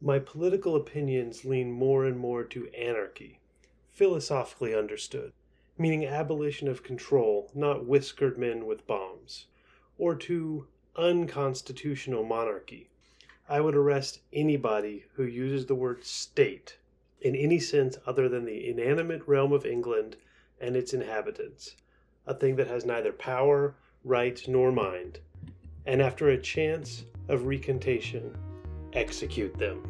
my political opinions lean more and more to anarchy, philosophically understood, meaning abolition of control, not whiskered men with bombs, or to unconstitutional monarchy. I would arrest anybody who uses the word state in any sense other than the inanimate realm of England and its inhabitants, a thing that has neither power, right, nor mind, and after a chance of recantation, execute them.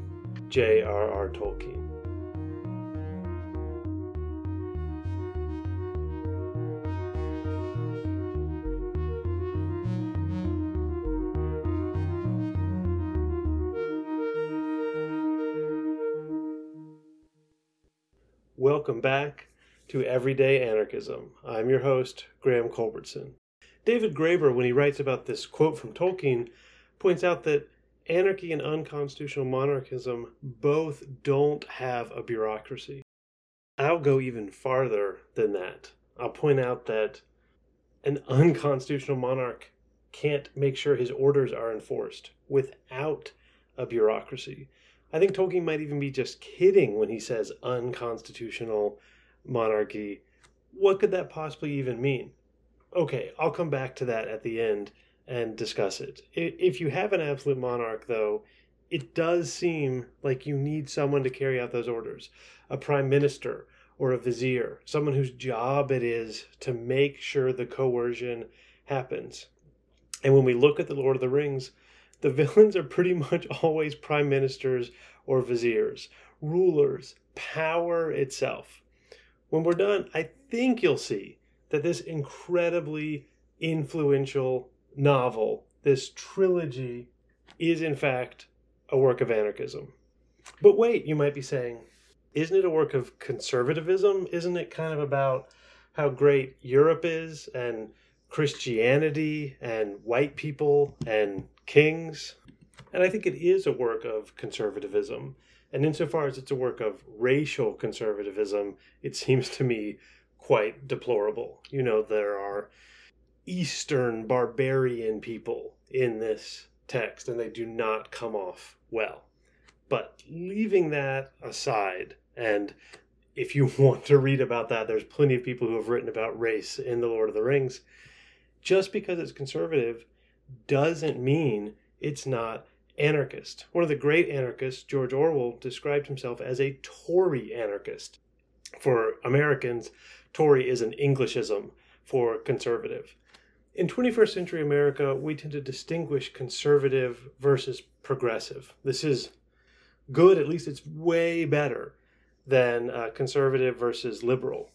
J.R.R. Tolkien. Welcome back to Everyday Anarchism. I'm your host, Graham Culbertson. David Graeber, when he writes about this quote from Tolkien, points out that anarchy and unconstitutional monarchism both don't have a bureaucracy. I'll go even farther than that. I'll point out that an unconstitutional monarch can't make sure his orders are enforced without a bureaucracy. I think Tolkien might even be just kidding when he says unconstitutional monarchy. What could that possibly even mean? Okay, I'll come back to that at the end and discuss it. If you have an absolute monarch, though, it does seem like you need someone to carry out those orders a prime minister or a vizier, someone whose job it is to make sure the coercion happens. And when we look at the Lord of the Rings, the villains are pretty much always prime ministers or viziers, rulers, power itself. When we're done, I think you'll see that this incredibly influential novel, this trilogy, is in fact a work of anarchism. But wait, you might be saying, isn't it a work of conservatism? Isn't it kind of about how great Europe is and Christianity and white people and kings? And I think it is a work of conservatism. And insofar as it's a work of racial conservatism, it seems to me quite deplorable. You know, there are Eastern barbarian people in this text, and they do not come off well. But leaving that aside, and if you want to read about that, there's plenty of people who have written about race in The Lord of the Rings. Just because it's conservative doesn't mean it's not anarchist. One of the great anarchists, George Orwell, described himself as a Tory anarchist. For Americans, Tory is an Englishism for conservative in 21st century America, we tend to distinguish conservative versus progressive. This is good, at least it's way better than uh, conservative versus liberal.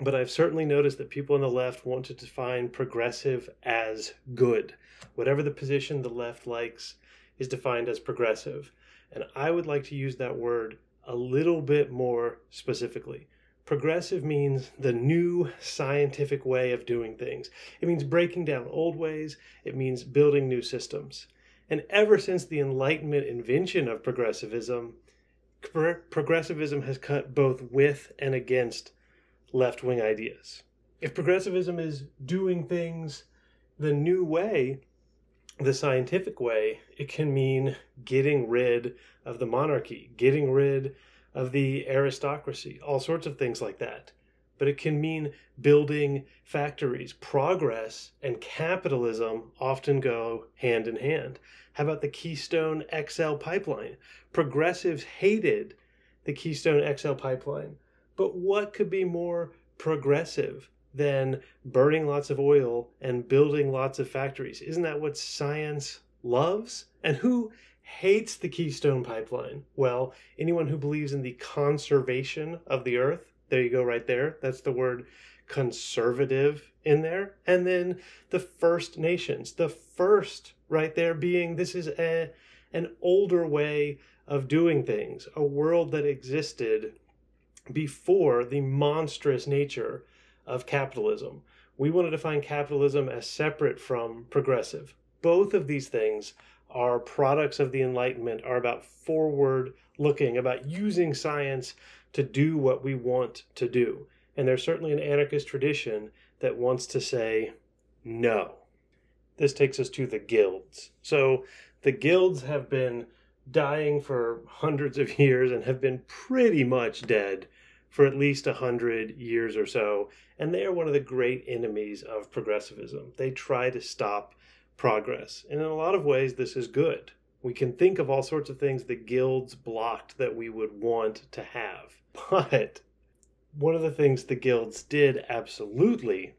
But I've certainly noticed that people on the left want to define progressive as good. Whatever the position the left likes is defined as progressive. And I would like to use that word a little bit more specifically. Progressive means the new scientific way of doing things. It means breaking down old ways, it means building new systems. And ever since the Enlightenment invention of progressivism, progressivism has cut both with and against left wing ideas. If progressivism is doing things the new way, the scientific way, it can mean getting rid of the monarchy, getting rid of the aristocracy, all sorts of things like that. But it can mean building factories. Progress and capitalism often go hand in hand. How about the Keystone XL pipeline? Progressives hated the Keystone XL pipeline. But what could be more progressive than burning lots of oil and building lots of factories? Isn't that what science loves? And who hates the Keystone Pipeline? Well, anyone who believes in the conservation of the earth, there you go, right there. That's the word conservative in there. And then the First Nations, the first right there being this is a, an older way of doing things, a world that existed before the monstrous nature of capitalism. We want to define capitalism as separate from progressive. Both of these things are products of the Enlightenment, are about forward looking, about using science to do what we want to do. And there's certainly an anarchist tradition that wants to say no. This takes us to the guilds. So the guilds have been dying for hundreds of years and have been pretty much dead for at least a hundred years or so. And they are one of the great enemies of progressivism. They try to stop progress. And in a lot of ways, this is good. We can think of all sorts of things the guilds blocked that we would want to have. But one of the things the guilds did absolutely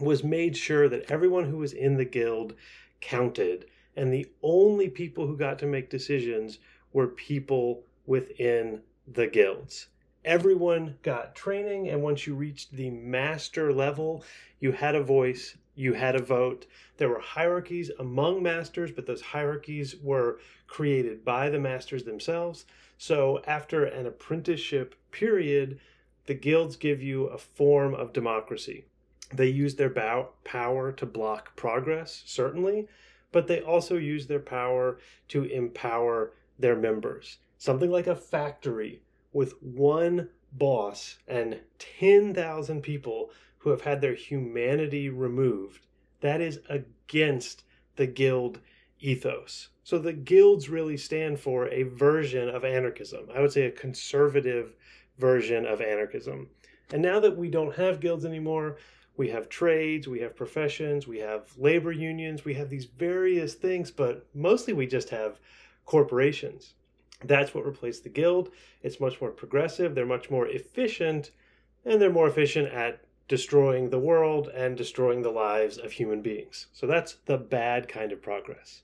was made sure that everyone who was in the guild counted and the only people who got to make decisions were people within the guilds everyone got training and once you reached the master level you had a voice you had a vote. There were hierarchies among masters but those hierarchies were created by the masters themselves. So after an apprenticeship period the guilds give you a form of democracy. They use their bow- power to block progress certainly but they also use their power to empower their members. Something like a factory with one boss and 10,000 people who have had their humanity removed, that is against the guild ethos. So the guilds really stand for a version of anarchism. I would say a conservative version of anarchism. And now that we don't have guilds anymore, we have trades, we have professions, we have labor unions, we have these various things, but mostly we just have corporations. That's what replaced the guild. It's much more progressive, they're much more efficient, and they're more efficient at destroying the world and destroying the lives of human beings. So that's the bad kind of progress.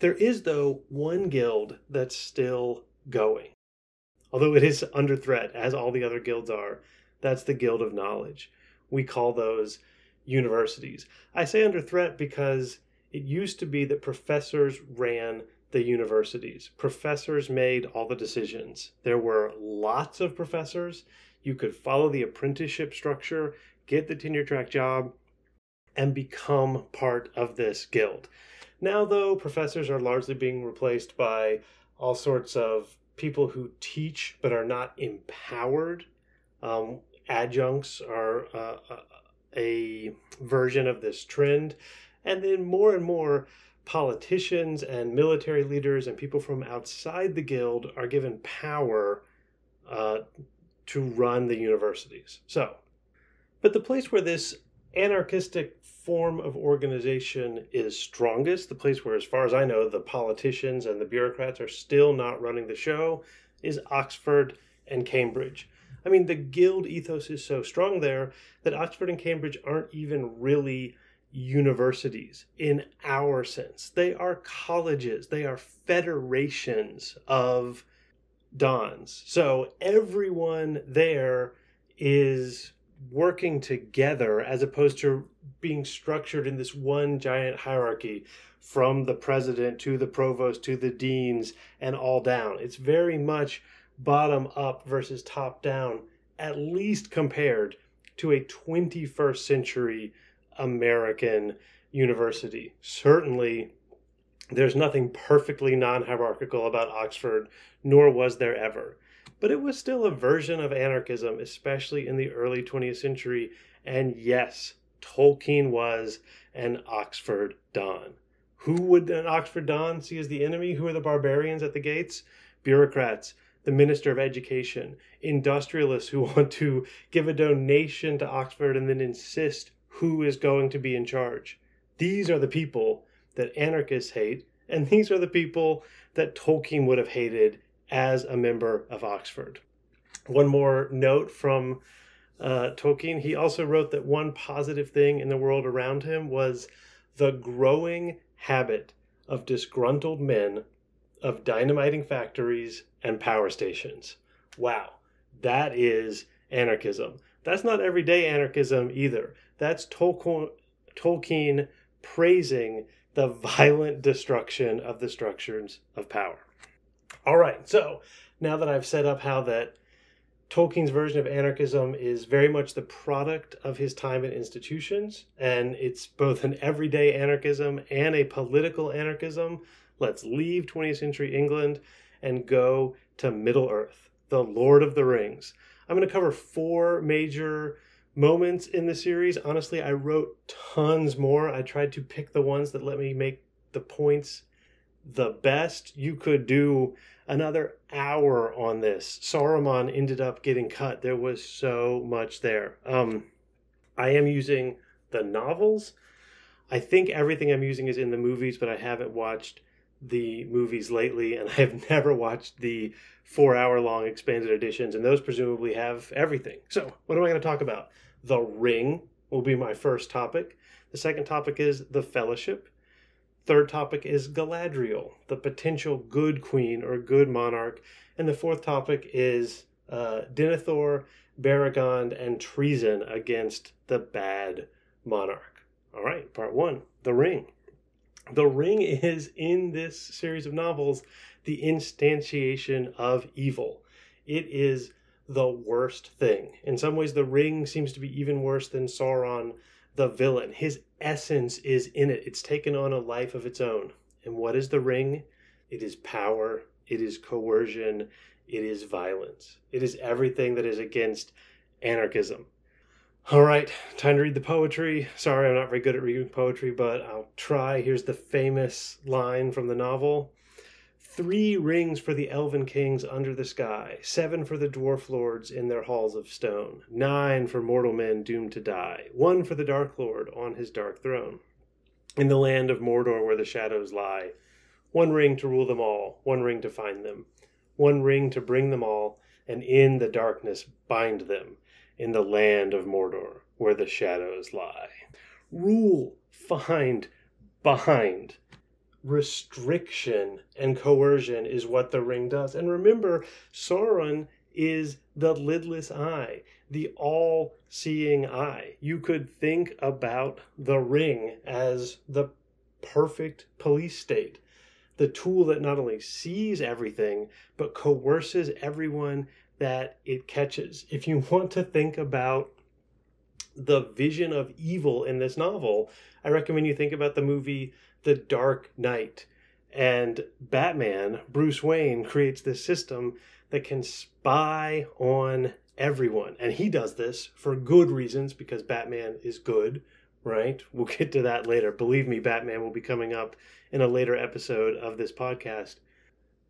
There is, though, one guild that's still going. Although it is under threat, as all the other guilds are, that's the Guild of Knowledge. We call those universities. I say under threat because it used to be that professors ran the universities. Professors made all the decisions. There were lots of professors. You could follow the apprenticeship structure, get the tenure track job, and become part of this guild. Now, though, professors are largely being replaced by all sorts of people who teach but are not empowered. Um, adjuncts are uh, a version of this trend. And then more and more, politicians and military leaders and people from outside the guild are given power uh, to run the universities. So, but the place where this anarchistic form of organization is strongest, the place where, as far as I know, the politicians and the bureaucrats are still not running the show, is Oxford and Cambridge. I mean, the guild ethos is so strong there that Oxford and Cambridge aren't even really universities in our sense. They are colleges, they are federations of dons. So everyone there is working together as opposed to being structured in this one giant hierarchy from the president to the provost to the deans and all down. It's very much bottom up versus top down, at least compared to a 21st century American university. Certainly, there's nothing perfectly non hierarchical about Oxford, nor was there ever. But it was still a version of anarchism, especially in the early 20th century. And yes, Tolkien was an Oxford Don. Who would an Oxford Don see as the enemy? Who are the barbarians at the gates? Bureaucrats, the Minister of Education, industrialists who want to give a donation to Oxford and then insist who is going to be in charge. These are the people that anarchists hate, and these are the people that Tolkien would have hated as a member of Oxford. One more note from uh, Tolkien he also wrote that one positive thing in the world around him was the growing habit of disgruntled men of dynamiting factories and power stations. Wow, that is anarchism. That's not everyday anarchism either. That's Tolkien, Tolkien praising the violent destruction of the structures of power. All right, so now that I've set up how that Tolkien's version of anarchism is very much the product of his time in institutions, and it's both an everyday anarchism and a political anarchism. Let's leave 20th century England and go to Middle Earth, the Lord of the Rings. I'm going to cover four major moments in the series. Honestly, I wrote tons more. I tried to pick the ones that let me make the points the best. You could do another hour on this. Saruman ended up getting cut. There was so much there. Um, I am using the novels. I think everything I'm using is in the movies, but I haven't watched the movies lately, and I've never watched the four hour long expanded editions, and those presumably have everything. So, what am I going to talk about? The Ring will be my first topic. The second topic is The Fellowship. Third topic is Galadriel, the potential good queen or good monarch. And the fourth topic is uh, Denethor, Beregond, and treason against the bad monarch. All right, part one The Ring. The Ring is in this series of novels the instantiation of evil. It is the worst thing. In some ways, The Ring seems to be even worse than Sauron, the villain. His essence is in it, it's taken on a life of its own. And what is The Ring? It is power, it is coercion, it is violence. It is everything that is against anarchism. All right, time to read the poetry. Sorry, I'm not very good at reading poetry, but I'll try. Here's the famous line from the novel Three rings for the elven kings under the sky, seven for the dwarf lords in their halls of stone, nine for mortal men doomed to die, one for the dark lord on his dark throne. In the land of Mordor where the shadows lie, one ring to rule them all, one ring to find them, one ring to bring them all, and in the darkness bind them in the land of Mordor, where the shadows lie. Rule, find, bind. Restriction and coercion is what the ring does. And remember, Sauron is the lidless eye, the all seeing eye. You could think about the ring as the perfect police state, the tool that not only sees everything, but coerces everyone that it catches. If you want to think about the vision of evil in this novel, I recommend you think about the movie The Dark Knight. And Batman, Bruce Wayne, creates this system that can spy on everyone. And he does this for good reasons because Batman is good, right? We'll get to that later. Believe me, Batman will be coming up in a later episode of this podcast.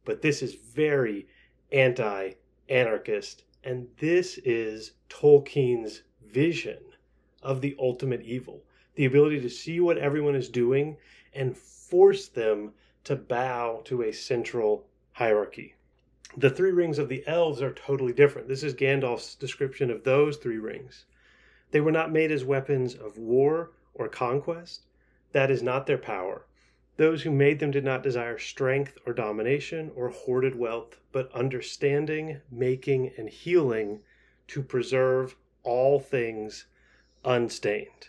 But this is very anti anarchist. And this is Tolkien's vision of the ultimate evil the ability to see what everyone is doing and force them to bow to a central hierarchy. The three rings of the elves are totally different. This is Gandalf's description of those three rings. They were not made as weapons of war or conquest. That is not their power. Those who made them did not desire strength or domination or hoarded wealth, but understanding, making, and healing to preserve all things unstained.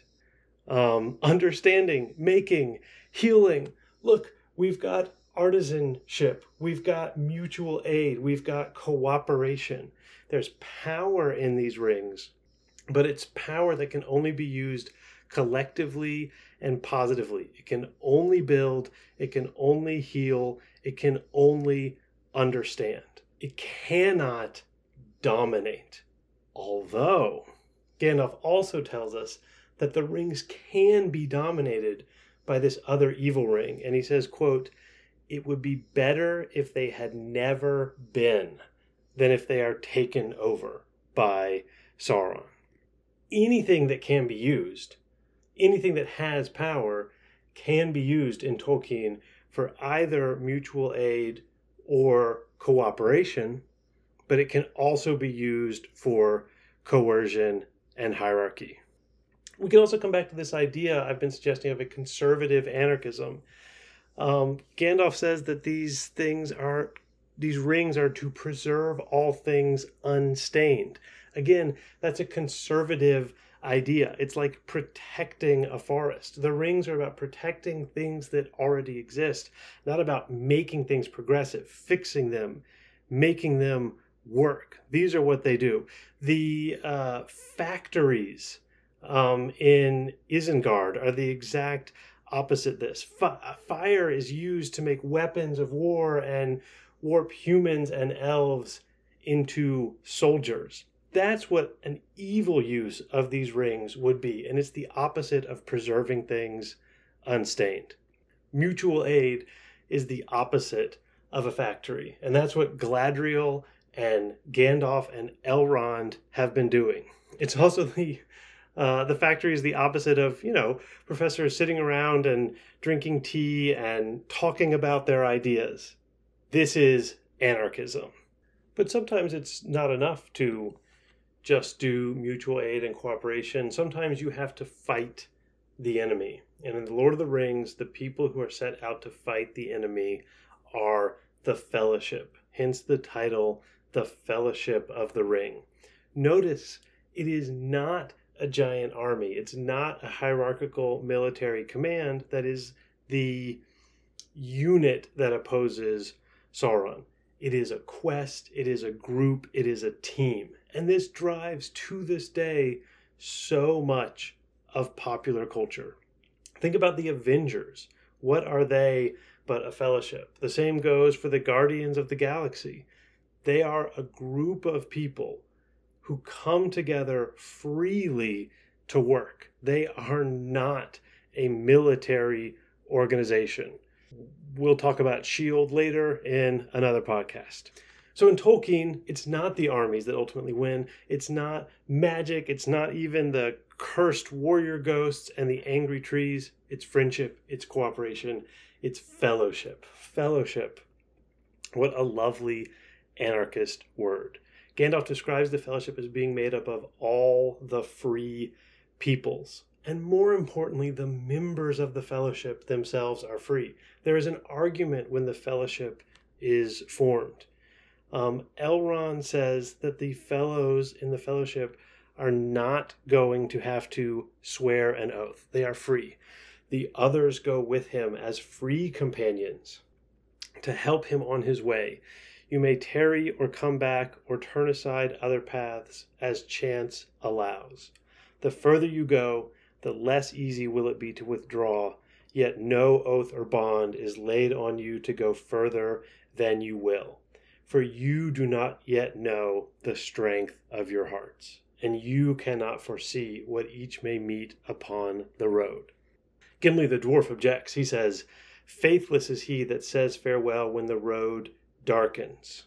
Um, understanding, making, healing. Look, we've got artisanship, we've got mutual aid, we've got cooperation. There's power in these rings, but it's power that can only be used collectively and positively. It can only build, it can only heal, it can only understand. It cannot dominate. Although, Gandalf also tells us that the rings can be dominated by this other evil ring. And he says, quote, it would be better if they had never been than if they are taken over by Sauron. Anything that can be used anything that has power can be used in Tolkien for either mutual aid or cooperation, but it can also be used for coercion and hierarchy. We can also come back to this idea I've been suggesting of a conservative anarchism. Um, Gandalf says that these things are, these rings are to preserve all things unstained. Again, that's a conservative idea. It's like protecting a forest. The rings are about protecting things that already exist, not about making things progressive, fixing them, making them work. These are what they do. The uh, factories um, in Isengard are the exact opposite this. F- fire is used to make weapons of war and warp humans and elves into soldiers. That's what an evil use of these rings would be, and it's the opposite of preserving things unstained. Mutual aid is the opposite of a factory. And that's what Galadriel and Gandalf and Elrond have been doing. It's also the uh, the factory is the opposite of you know professors sitting around and drinking tea and talking about their ideas. This is anarchism. But sometimes it's not enough to just do mutual aid and cooperation. Sometimes you have to fight the enemy. And in the Lord of the Rings, the people who are set out to fight the enemy are the Fellowship. Hence the title, The Fellowship of the Ring. Notice it is not a giant army, it's not a hierarchical military command that is the unit that opposes Sauron. It is a quest, it is a group, it is a team. And this drives to this day so much of popular culture. Think about the Avengers. What are they but a fellowship? The same goes for the Guardians of the Galaxy. They are a group of people who come together freely to work. They are not a military organization. We'll talk about S.H.I.E.L.D. later in another podcast. So in Tolkien, it's not the armies that ultimately win. It's not magic. It's not even the cursed warrior ghosts and the angry trees. It's friendship. It's cooperation. It's fellowship. Fellowship. What a lovely anarchist word. Gandalf describes the fellowship as being made up of all the free peoples. And more importantly, the members of the fellowship themselves are free. There is an argument when the fellowship is formed. Um, Elrond says that the fellows in the fellowship are not going to have to swear an oath, they are free. The others go with him as free companions to help him on his way. You may tarry or come back or turn aside other paths as chance allows. The further you go, the less easy will it be to withdraw, yet no oath or bond is laid on you to go further than you will. For you do not yet know the strength of your hearts, and you cannot foresee what each may meet upon the road. Gimli the dwarf objects. He says, Faithless is he that says farewell when the road darkens.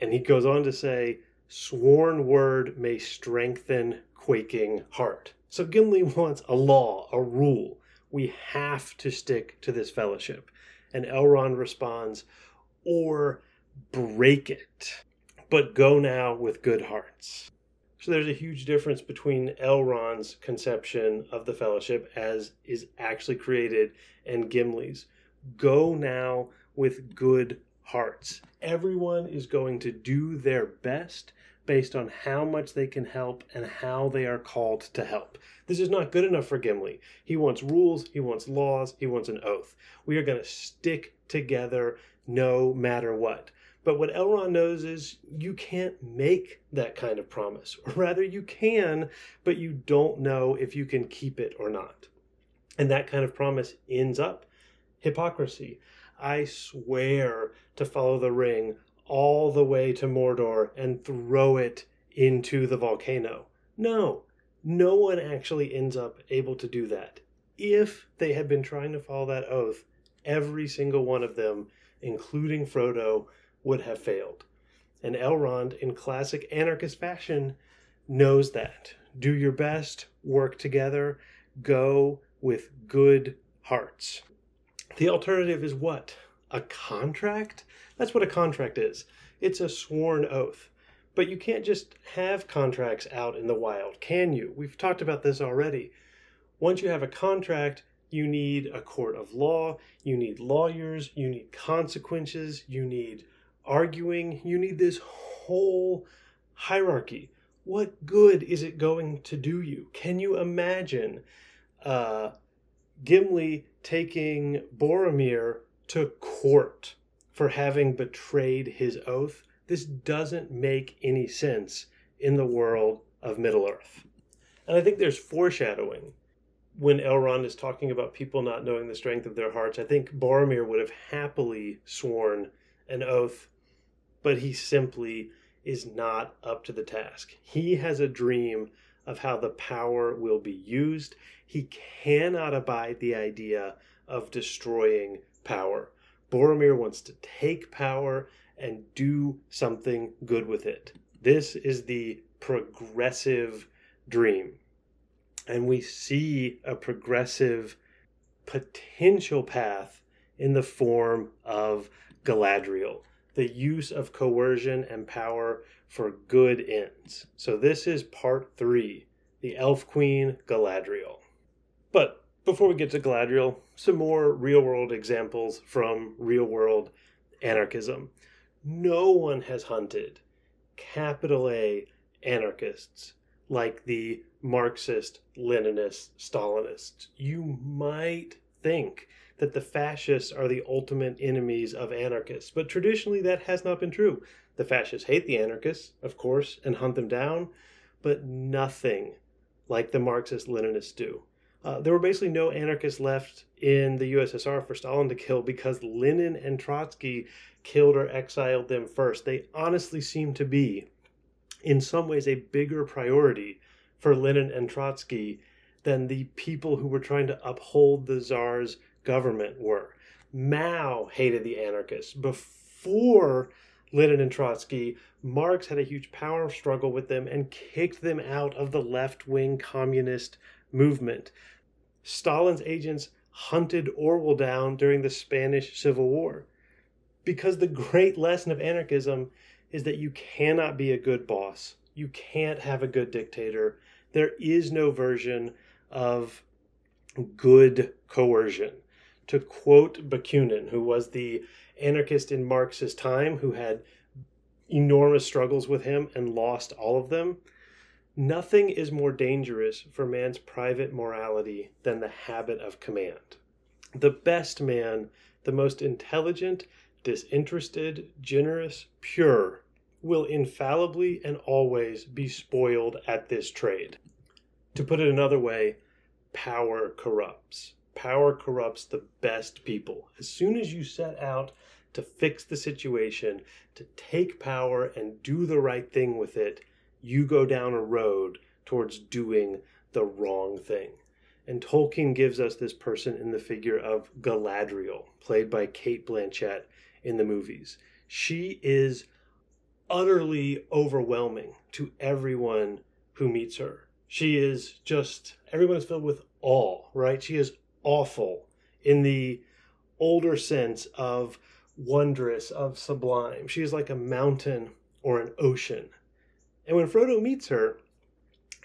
And he goes on to say, Sworn word may strengthen quaking heart. So Gimli wants a law, a rule. We have to stick to this fellowship. And Elrond responds, or break it, but go now with good hearts. So there's a huge difference between Elrond's conception of the fellowship as is actually created and Gimli's. Go now with good hearts. Everyone is going to do their best based on how much they can help and how they are called to help. This is not good enough for Gimli. He wants rules, he wants laws, he wants an oath. We are going to stick together no matter what. But what Elrond knows is you can't make that kind of promise. Or rather, you can, but you don't know if you can keep it or not. And that kind of promise ends up hypocrisy. I swear to follow the ring all the way to Mordor and throw it into the volcano. No, no one actually ends up able to do that. If they had been trying to follow that oath, every single one of them, including Frodo, would have failed. And Elrond, in classic anarchist fashion, knows that. Do your best, work together, go with good hearts. The alternative is what? A contract? That's what a contract is. It's a sworn oath. But you can't just have contracts out in the wild, can you? We've talked about this already. Once you have a contract, you need a court of law, you need lawyers, you need consequences, you need arguing, you need this whole hierarchy. What good is it going to do you? Can you imagine uh, Gimli taking Boromir to court for having betrayed his oath? This doesn't make any sense in the world of Middle Earth. And I think there's foreshadowing when Elrond is talking about people not knowing the strength of their hearts. I think Boromir would have happily sworn an oath but he simply is not up to the task. He has a dream of how the power will be used. He cannot abide the idea of destroying power. Boromir wants to take power and do something good with it. This is the progressive dream. And we see a progressive potential path in the form of Galadriel, the use of coercion and power for good ends. So, this is part three the Elf Queen Galadriel. But before we get to Galadriel, some more real world examples from real world anarchism. No one has hunted capital A anarchists like the Marxist, Leninist, Stalinists. You might think that the fascists are the ultimate enemies of anarchists, but traditionally that has not been true. The fascists hate the anarchists, of course, and hunt them down, but nothing like the Marxist Leninists do. Uh, there were basically no anarchists left in the USSR for Stalin to kill because Lenin and Trotsky killed or exiled them first. They honestly seem to be, in some ways, a bigger priority for Lenin and Trotsky than the people who were trying to uphold the Tsar's government were. Mao hated the anarchists. Before Lenin and Trotsky, Marx had a huge power struggle with them and kicked them out of the left wing communist movement. Stalin's agents hunted Orwell down during the Spanish Civil War. Because the great lesson of anarchism is that you cannot be a good boss. You can't have a good dictator. There is no version of good coercion. To quote Bakunin, who was the anarchist in Marx's time, who had enormous struggles with him and lost all of them, Nothing is more dangerous for man's private morality than the habit of command. The best man, the most intelligent, disinterested, generous, pure, will infallibly and always be spoiled at this trade. To put it another way, power corrupts. Power corrupts the best people. As soon as you set out to fix the situation, to take power and do the right thing with it, you go down a road towards doing the wrong thing. And Tolkien gives us this person in the figure of Galadriel, played by Cate Blanchett in the movies. She is utterly overwhelming to everyone who meets her. She is just, everyone is filled with awe, right? She is awful in the older sense of wondrous, of sublime. She is like a mountain or an ocean and when Frodo meets her,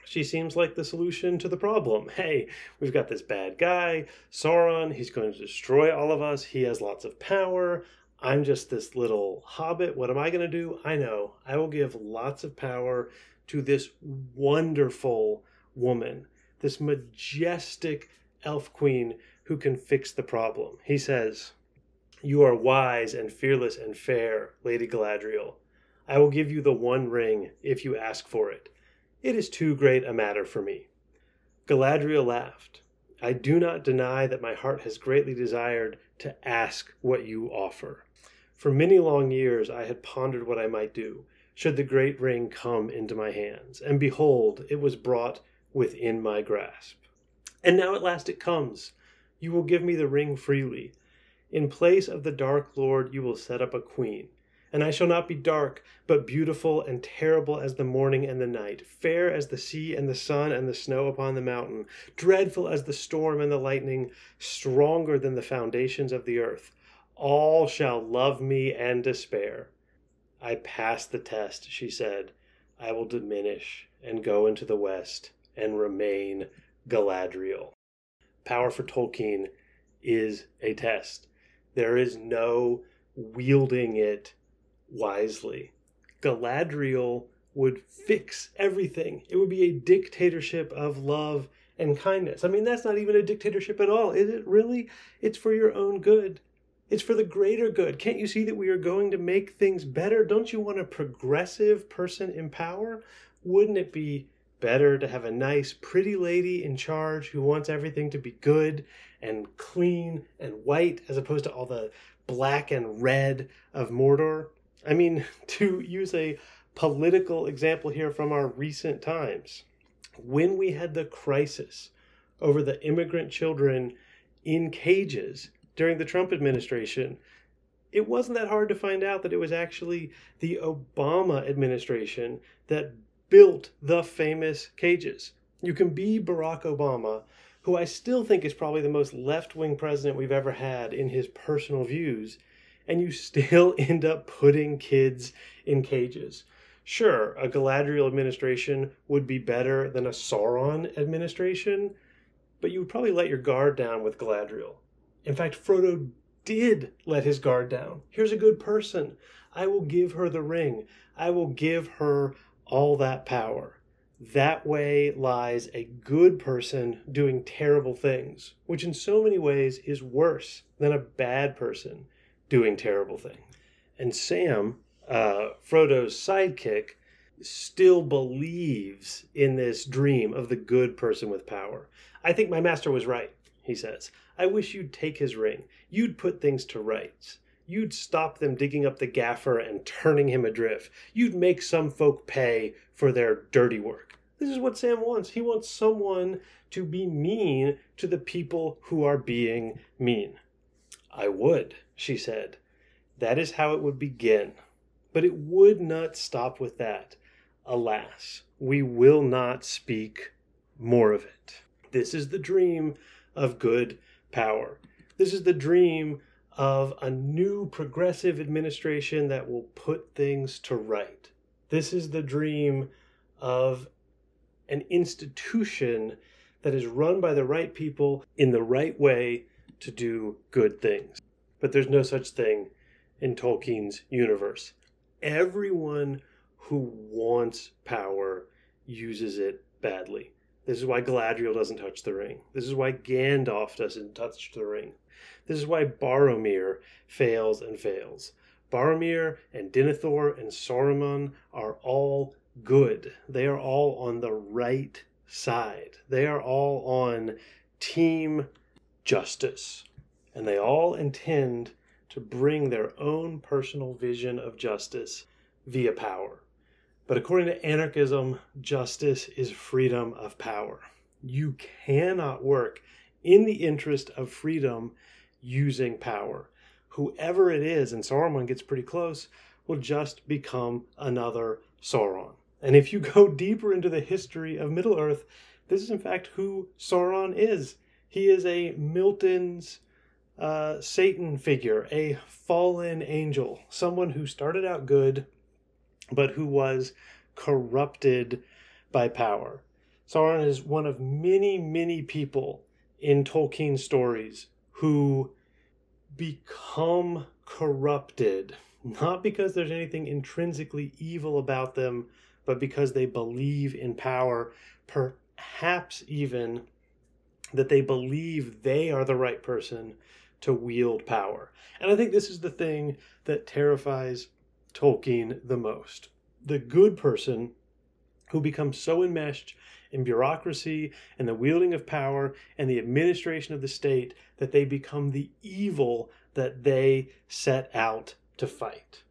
she seems like the solution to the problem. Hey, we've got this bad guy, Sauron. He's going to destroy all of us. He has lots of power. I'm just this little hobbit. What am I going to do? I know. I will give lots of power to this wonderful woman, this majestic elf queen who can fix the problem. He says, You are wise and fearless and fair, Lady Galadriel. I will give you the one ring if you ask for it. It is too great a matter for me. Galadriel laughed. I do not deny that my heart has greatly desired to ask what you offer. For many long years I had pondered what I might do, should the great ring come into my hands. And behold, it was brought within my grasp. And now at last it comes. You will give me the ring freely. In place of the Dark Lord, you will set up a queen and I shall not be dark, but beautiful and terrible as the morning and the night, fair as the sea and the sun and the snow upon the mountain, dreadful as the storm and the lightning, stronger than the foundations of the earth. All shall love me and despair. I pass the test, she said. I will diminish and go into the west and remain Galadriel. Power for Tolkien is a test. There is no wielding it wisely. Galadriel would fix everything. It would be a dictatorship of love and kindness. I mean, that's not even a dictatorship at all, is it really? It's for your own good. It's for the greater good. Can't you see that we are going to make things better? Don't you want a progressive person in power? Wouldn't it be better to have a nice, pretty lady in charge who wants everything to be good and clean and white as opposed to all the black and red of Mordor? I mean, to use a political example here from our recent times, when we had the crisis over the immigrant children in cages during the Trump administration, it wasn't that hard to find out that it was actually the Obama administration that built the famous cages. You can be Barack Obama, who I still think is probably the most left wing president we've ever had in his personal views, and you still end up putting kids in cages. Sure, a Galadriel administration would be better than a Sauron administration, but you would probably let your guard down with Galadriel. In fact, Frodo did let his guard down. Here's a good person. I will give her the ring. I will give her all that power. That way lies a good person doing terrible things, which in so many ways is worse than a bad person doing terrible things. And Sam, uh, Frodo's sidekick, still believes in this dream of the good person with power. I think my master was right, he says. I wish you'd take his ring. You'd put things to rights. You'd stop them digging up the gaffer and turning him adrift. You'd make some folk pay for their dirty work. This is what Sam wants. He wants someone to be mean to the people who are being mean. I would, she said. That is how it would begin. But it would not stop with that. Alas, we will not speak more of it. This is the dream of good power. This is the dream of a new progressive administration that will put things to right. This is the dream of an institution that is run by the right people in the right way to do good things. But there's no such thing in Tolkien's universe. Everyone who wants power uses it badly. This is why Galadriel doesn't touch the ring. This is why Gandalf doesn't touch the ring. This is why Boromir fails and fails. Boromir and Denethor and Saruman are all good. They are all on the right side. They are all on team justice. And they all intend to bring their own personal vision of justice via power. But according to anarchism, justice is freedom of power. You cannot work in the interest of freedom using power. Whoever it is, and Saruman gets pretty close, will just become another Sauron. And if you go deeper into the history of Middle Earth, this is in fact who Sauron is. He is a Milton's uh, Satan figure, a fallen angel, someone who started out good but who was corrupted by power. Sauron is one of many, many people in Tolkien stories who become corrupted, not because there's anything intrinsically evil about them, but because they believe in power, perhaps even that they believe they are the right person to wield power. And I think this is the thing that terrifies Tolkien the most. The good person who becomes so enmeshed in bureaucracy and the wielding of power and the administration of the state that they become the evil that they set out to fight.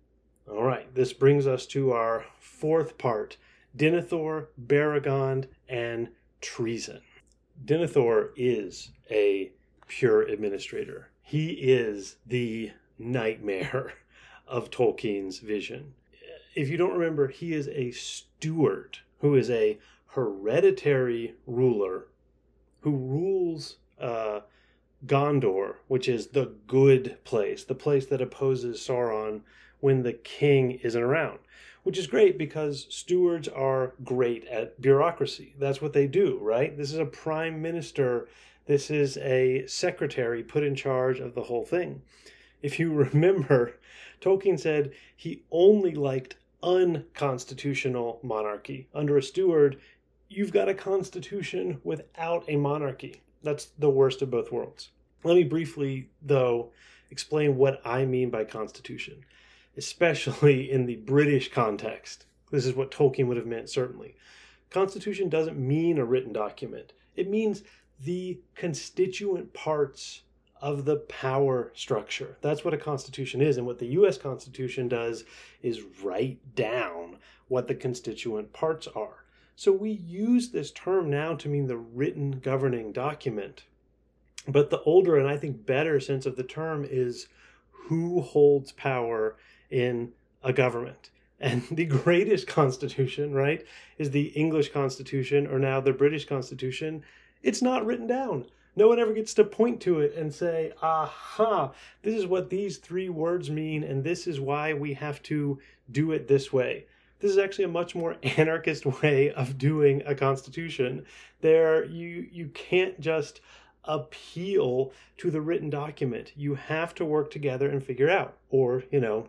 All right, this brings us to our fourth part Denethor, Beregond, and treason. Denethor is a pure administrator. He is the nightmare of Tolkien's vision. If you don't remember, he is a steward who is a hereditary ruler who rules uh, Gondor, which is the good place, the place that opposes Sauron when the king isn't around. Which is great because stewards are great at bureaucracy. That's what they do, right? This is a prime minister. This is a secretary put in charge of the whole thing. If you remember, Tolkien said he only liked unconstitutional monarchy. Under a steward, you've got a constitution without a monarchy. That's the worst of both worlds. Let me briefly, though, explain what I mean by constitution, especially in the British context. This is what Tolkien would have meant, certainly. Constitution doesn't mean a written document, it means the constituent parts of the power structure. That's what a constitution is. And what the US Constitution does is write down what the constituent parts are. So we use this term now to mean the written governing document. But the older and I think better sense of the term is who holds power in a government. And the greatest constitution, right, is the English Constitution or now the British Constitution. It's not written down. No one ever gets to point to it and say, aha, this is what these three words mean, and this is why we have to do it this way. This is actually a much more anarchist way of doing a constitution. There, you you can't just appeal to the written document. You have to work together and figure out, or you know,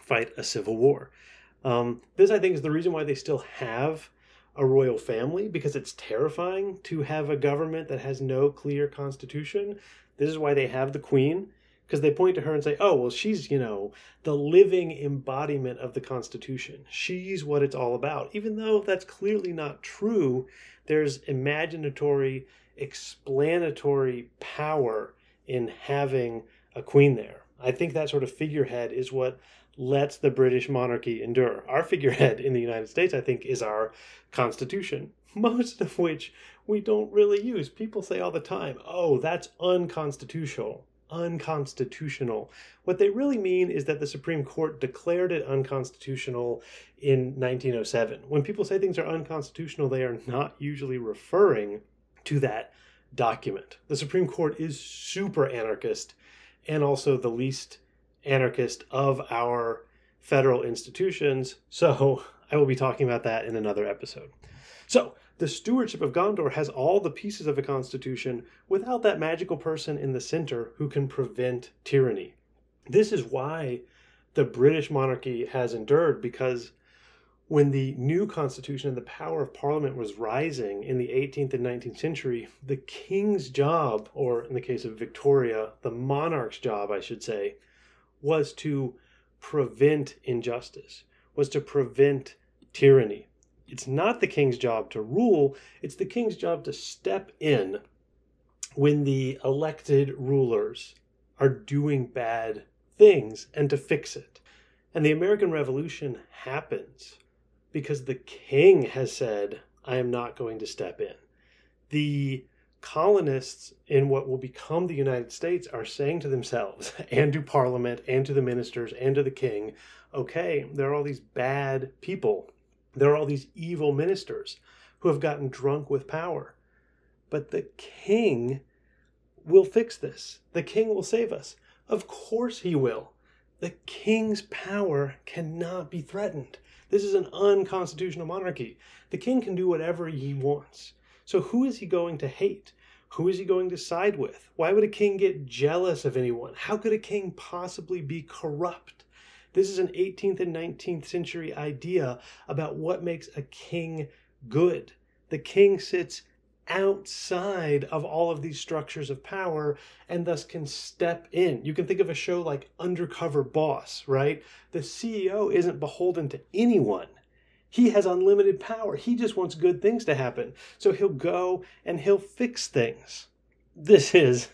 fight a civil war. Um, this, I think, is the reason why they still have a royal family because it's terrifying to have a government that has no clear constitution. This is why they have the queen because they point to her and say, "Oh, well, she's you know the living embodiment of the Constitution. She's what it's all about." Even though that's clearly not true, there's imaginatory, explanatory power in having a queen there. I think that sort of figurehead is what lets the British monarchy endure. Our figurehead in the United States, I think, is our Constitution, most of which we don't really use. People say all the time, oh, that's unconstitutional. Unconstitutional. What they really mean is that the Supreme Court declared it unconstitutional in 1907. When people say things are unconstitutional, they are not usually referring to that document. The Supreme Court is super anarchist and also the least anarchist of our federal institutions. So I will be talking about that in another episode. So, the stewardship of Gondor has all the pieces of a constitution without that magical person in the center who can prevent tyranny. This is why the British monarchy has endured because when the new constitution and the power of parliament was rising in the 18th and 19th century, the king's job, or in the case of Victoria, the monarch's job, I should say, was to prevent injustice, was to prevent tyranny. It's not the king's job to rule, it's the king's job to step in when the elected rulers are doing bad things and to fix it. And the American Revolution happens because the king has said, I am not going to step in. The colonists in what will become the United States are saying to themselves and to Parliament and to the ministers and to the king, okay, there are all these bad people. There are all these evil ministers who have gotten drunk with power. But the king will fix this. The king will save us. Of course he will. The king's power cannot be threatened. This is an unconstitutional monarchy. The king can do whatever he wants. So who is he going to hate? Who is he going to side with? Why would a king get jealous of anyone? How could a king possibly be corrupt? This is an 18th and 19th century idea about what makes a king good. The king sits outside of all of these structures of power and thus can step in. You can think of a show like Undercover Boss, right? The CEO isn't beholden to anyone. He has unlimited power. He just wants good things to happen. So he'll go and he'll fix things. This is,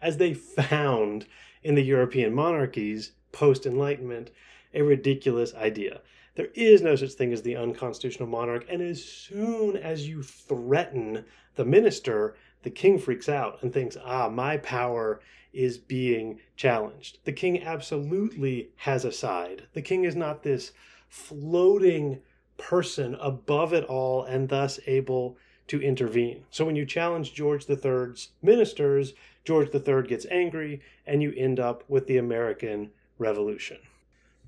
as they found in the European monarchies post Enlightenment, a ridiculous idea. There is no such thing as the unconstitutional monarch, and as soon as you threaten the minister, the king freaks out and thinks, ah, my power is being challenged. The king absolutely has a side. The king is not this floating person above it all and thus able to intervene. So when you challenge George III's ministers, George III gets angry and you end up with the American Revolution.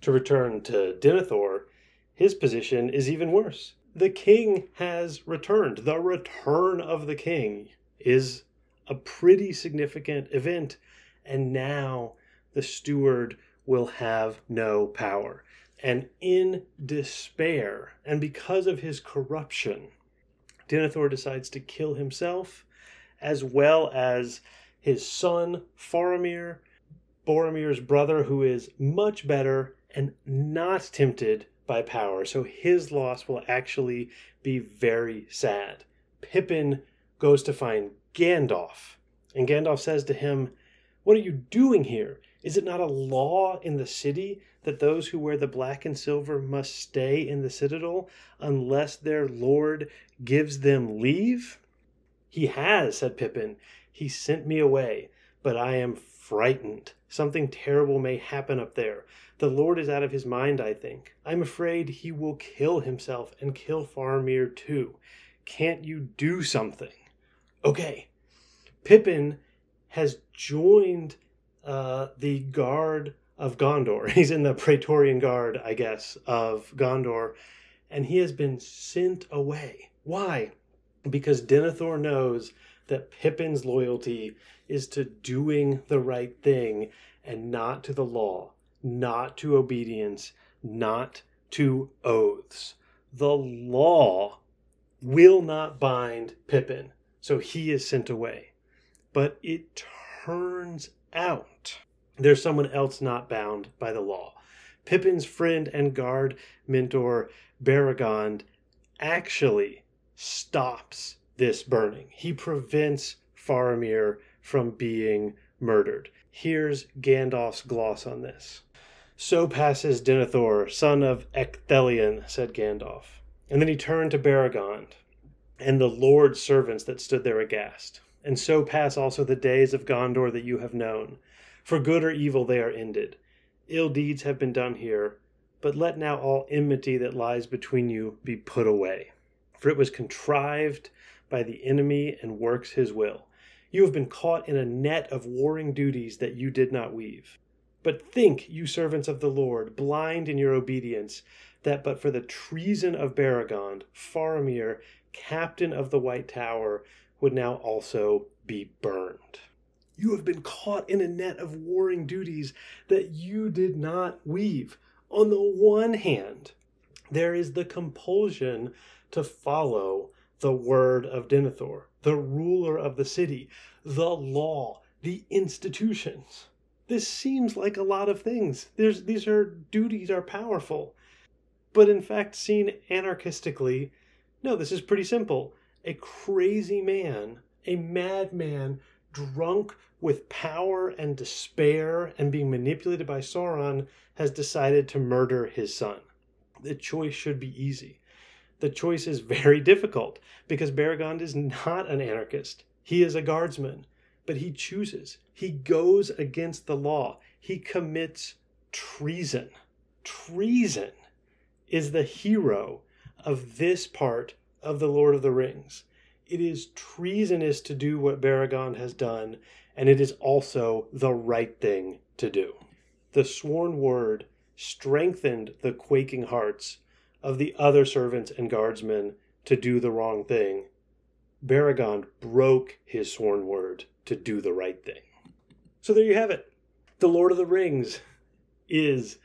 To return to Denethor, his position is even worse. The king has returned. The return of the king is a pretty significant event, and now the steward will have no power and in despair, and because of his corruption, Denethor decides to kill himself, as well as his son Faramir, Boromir's brother, who is much better and not tempted by power. So his loss will actually be very sad. Pippin goes to find Gandalf, and Gandalf says to him, What are you doing here? Is it not a law in the city that those who wear the black and silver must stay in the citadel unless their lord gives them leave? He has, said Pippin. He sent me away, but I am frightened. Something terrible may happen up there. The Lord is out of his mind, I think. I'm afraid he will kill himself and kill Faramir too. Can't you do something? Okay. Pippin has joined uh, the guard of Gondor. He's in the Praetorian Guard, I guess, of Gondor, and he has been sent away. Why? Because Denethor knows that Pippin's loyalty is to doing the right thing and not to the law, not to obedience, not to oaths. The law will not bind Pippin, so he is sent away. But it turns out there's someone else not bound by the law. Pippin's friend and guard mentor, Beregond, actually stops this burning. He prevents Faramir from being murdered. Here's Gandalf's gloss on this. So passes Denethor, son of Ecthelion, said Gandalf. And then he turned to Beregond and the Lord's servants that stood there aghast. And so pass also the days of Gondor that you have known. For good or evil they are ended. Ill deeds have been done here, but let now all enmity that lies between you be put away. For it was contrived by the enemy and works his will. You have been caught in a net of warring duties that you did not weave. But think, you servants of the Lord, blind in your obedience, that but for the treason of Beregond, Faramir, captain of the White Tower, would now also be burned. You have been caught in a net of warring duties that you did not weave. On the one hand, there is the compulsion to follow the word of Denethor, the ruler of the city, the law, the institutions. This seems like a lot of things. There's, these are duties are powerful. But in fact, seen anarchistically, no, this is pretty simple. A crazy man, a madman, drunk with power and despair and being manipulated by Sauron, has decided to murder his son. The choice should be easy. The choice is very difficult because Beregond is not an anarchist. He is a guardsman, but he chooses. He goes against the law. He commits treason. Treason is the hero of this part of the Lord of the Rings. It is treasonous to do what Beregond has done, and it is also the right thing to do. The sworn word strengthened the quaking hearts of the other servants and guardsmen to do the wrong thing. Beregond broke his sworn word to do the right thing. So there you have it. The Lord of the Rings is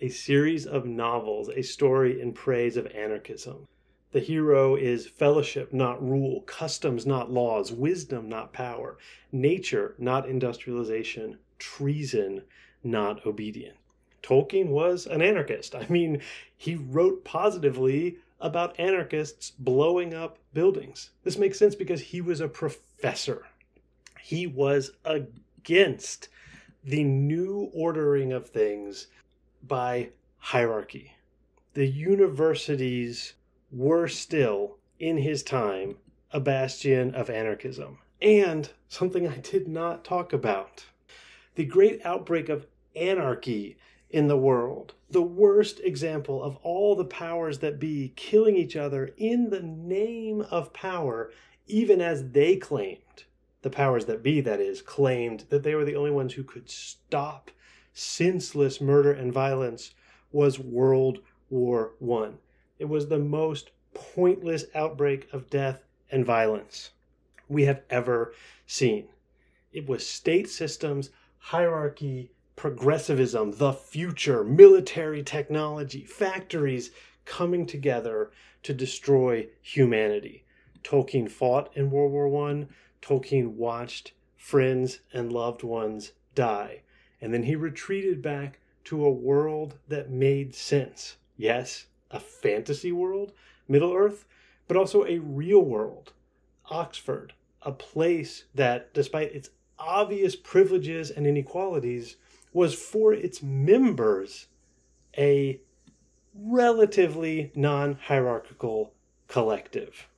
a series of novels, a story in praise of anarchism. The hero is fellowship, not rule, customs, not laws, wisdom, not power, nature, not industrialization, treason, not obedience. Tolkien was an anarchist. I mean, he wrote positively about anarchists blowing up buildings. This makes sense because he was a professor. He was against the new ordering of things by hierarchy. The universities were still, in his time, a bastion of anarchism. And something I did not talk about the great outbreak of anarchy in the world, the worst example of all the powers that be killing each other in the name of power, even as they claimed, the powers that be, that is, claimed that they were the only ones who could stop senseless murder and violence, was World War One. It was the most pointless outbreak of death and violence we have ever seen. It was state systems, hierarchy, progressivism, the future, military technology, factories coming together to destroy humanity. Tolkien fought in World War I. Tolkien watched friends and loved ones die. And then he retreated back to a world that made sense. Yes, a fantasy world, Middle Earth, but also a real world, Oxford, a place that, despite its obvious privileges and inequalities, was for its members a relatively non hierarchical collective.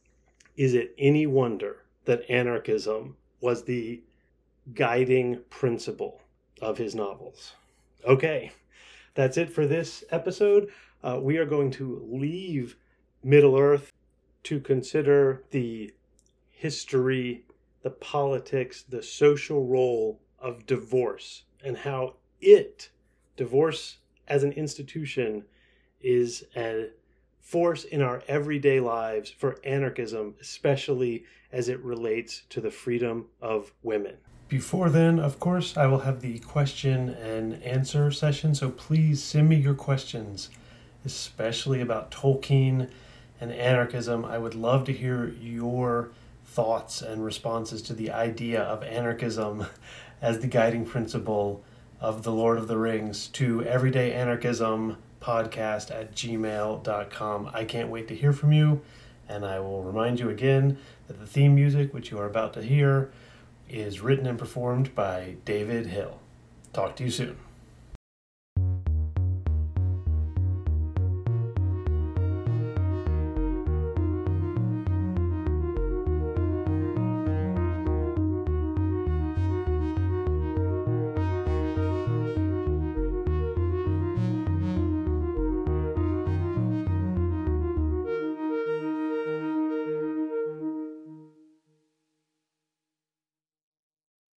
Is it any wonder that anarchism was the guiding principle of his novels. Okay, that's it for this episode. Uh, we are going to leave Middle Earth to consider the history, the politics, the social role of divorce and how it, divorce as an institution, is a force in our everyday lives for anarchism, especially as it relates to the freedom of women. Before then, of course, I will have the question and answer session, so please send me your questions, especially about Tolkien and anarchism. I would love to hear your thoughts and responses to the idea of anarchism as the guiding principle of the Lord of the Rings to Everyday Anarchism podcast at gmail.com. I can't wait to hear from you, and I will remind you again that the theme music, which you are about to hear, is written and performed by David Hill. Talk to you soon.